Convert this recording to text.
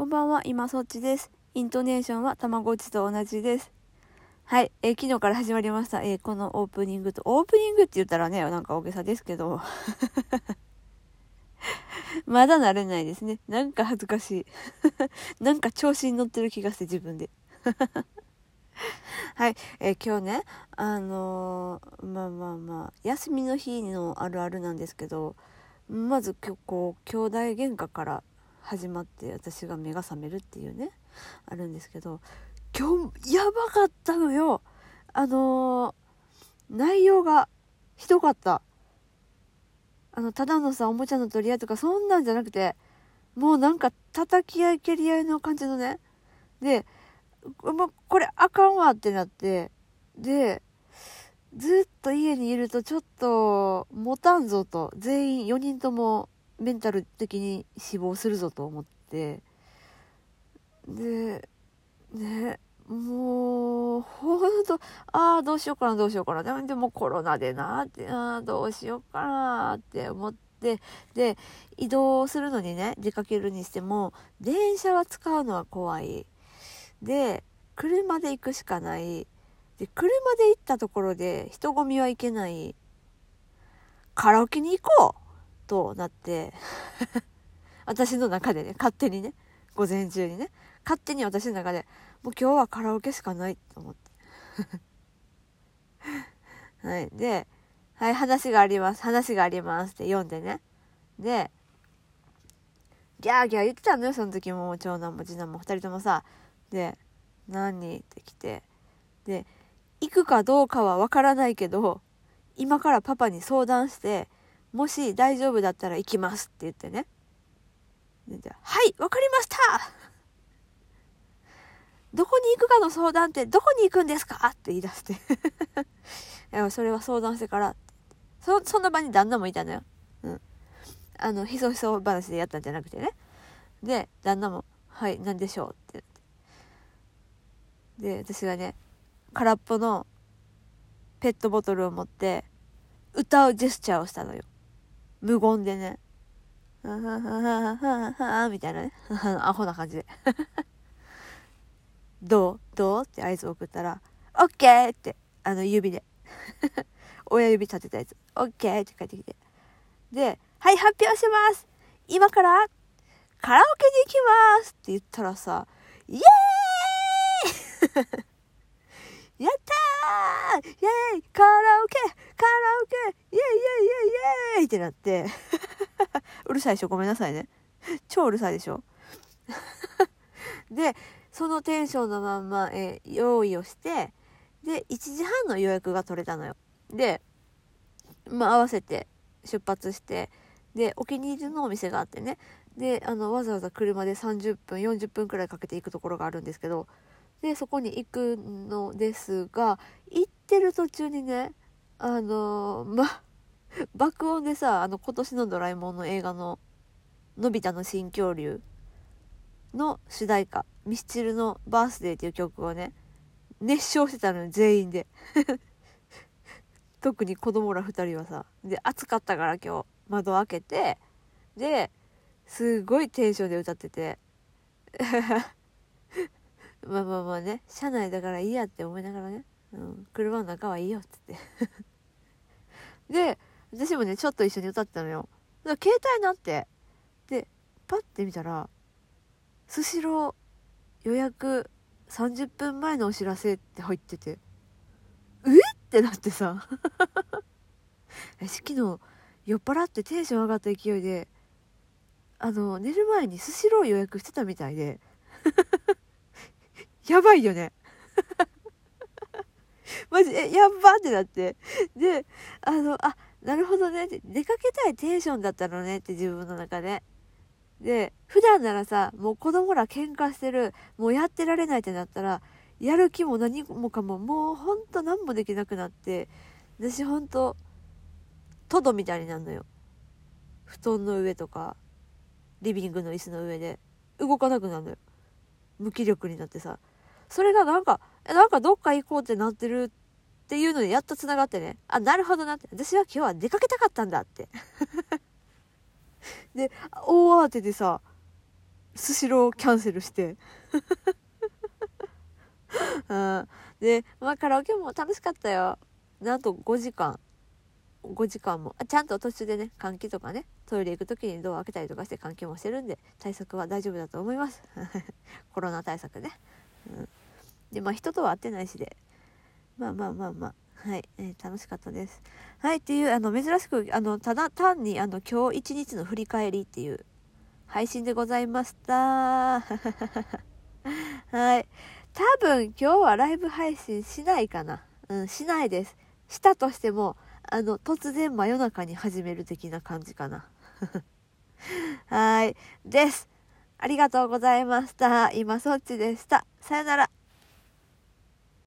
こんばんは、今そっちです。イントネーションはたまごっちと同じです。はい、えー昨日から始まりました。えーこのオープニングと、オープニングって言ったらね、なんか大げさですけど、まだ慣れないですね。なんか恥ずかしい。なんか調子に乗ってる気がして自分で。はい、えー今日ね、あのーまあまあまあ、休みの日のあるあるなんですけど、まず今日こう、兄弟喧嘩から始まって私が目が覚めるっていうね、あるんですけど、今日、やばかったのよ。あのー内容がひどかった。あの、ただのさ、おもちゃの取り合いとかそんなんじゃなくて、もうなんか叩き合い蹴り合いの感じのね。で、もうこれあかんわってなって、で、ずっと家にいるとちょっと持たんぞと、全員4人ともメンタル的に死亡するぞと思って、で、ね、もう、ほんと、ああ、どうしようかな、どうしようかな。でも、コロナでな、って、ああ、どうしようかな、って思って、で、移動するのにね、出かけるにしても、電車は使うのは怖い。で、車で行くしかない。で、車で行ったところで人混みはいけない。カラオケに行こうとなって、私の中でね、勝手にね、午前中にね、勝手に私の中で、もう今日はカラオケしかないと思って。はい。で、はい、話があります。話がありますって読んでね。で、ギャーギャー言ってたのよ、その時も、長男も次男も二人ともさ。で、何って来て。で、行くかどうかはわからないけど、今からパパに相談して、もし大丈夫だったら行きますって言ってね。はい、わかりましたどこに行くかの相談ってどこに行くんですかって言い出して。いや、それは相談してから。そ、そんな場に旦那もいたのよ。うん。あの、ひそひそ話でやったんじゃなくてね。で、旦那も、はい、何でしょうってって。で、私がね、空っぽのペットボトルを持って、歌うジェスチャーをしたのよ。無言でね。はははははみたいなね。アホな感じで。どうどうって合図を送ったら、オッケーって、あの指で。親指立てたやつ。オッケーって帰ってきて。で、はい、発表します今から、カラオケに行きますって言ったらさ、イエーイやったー!イエーイカラオケ!カラオケ!イエイイエイイエイイエイ!ってなって、うるさいでしょ？ごめんなさいね。超うるさいでしょ？で、そのテンションのまんま、えー用意をして、で、1時半の予約が取れたのよ。で、まあ、合わせて出発して、で、お気に入りのお店があってね、で、あの、わざわざ車で30分、40分くらいかけて行くところがあるんですけど、で、そこに行くのですが、行ってる途中にね、あのーま、爆音でさ、あの、今年のドラえもんの映画の、のび太の新恐竜の主題歌、ミスチルのバースデーっていう曲をね、熱唱してたのよ、全員で。特に子供ら二人はさ。で、暑かったから今日、窓開けて、で、すごいテンションで歌ってて、まあまあまあね、車内だからいいやって思いながらね、うん、車の中はいいよって言って。で、私もね、ちょっと一緒に歌ってたのよ。だから携帯になって、で、パッて見たら、スシロー予約30分前のお知らせって入ってて、えっ？てなってさ。私昨日酔っ払ってテンション上がった勢いで、あの、寝る前にスシロー予約してたみたいで、やばいよね。マジ、え、やばってなって。で、あの、あ、なるほどね。出かけたいテンションだったのねって自分の中で。で、普段ならさ、もう子供ら喧嘩してる、もうやってられないってなったら、やる気も何もかも、もうほんと何もできなくなって、私ほんと、トドみたいになるのよ。布団の上とか、リビングの椅子の上で、動かなくなるのよ。無気力になってさ。それがなんか、なんかどっか行こうってなってるっていうのでやっと繋がってね。あ、なるほどなって。私は今日は出かけたかったんだって。で、大慌てでさ、スシローキャンセルして。うん。で、まあ、カラオケも楽しかったよ。なんと5時間。5時間も。あちゃんと途中でね換気とかねトイレ行く時にドア開けたりとかして換気もしてるんで対策は大丈夫だと思います。コロナ対策ね、うん、でまあ人とは会ってないしでまあまあまあまあはい、えー、楽しかったです。はい、っていう、あの、珍しく、あの、ただ単に、あの、今日一日の振り返りっていう配信でございました。はい。多分今日はライブ配信しないかな。うん、しないです。したとしても、あの、突然真夜中に始める的な感じかな。はい。です。ありがとうございました。今そっちでした。さよなら。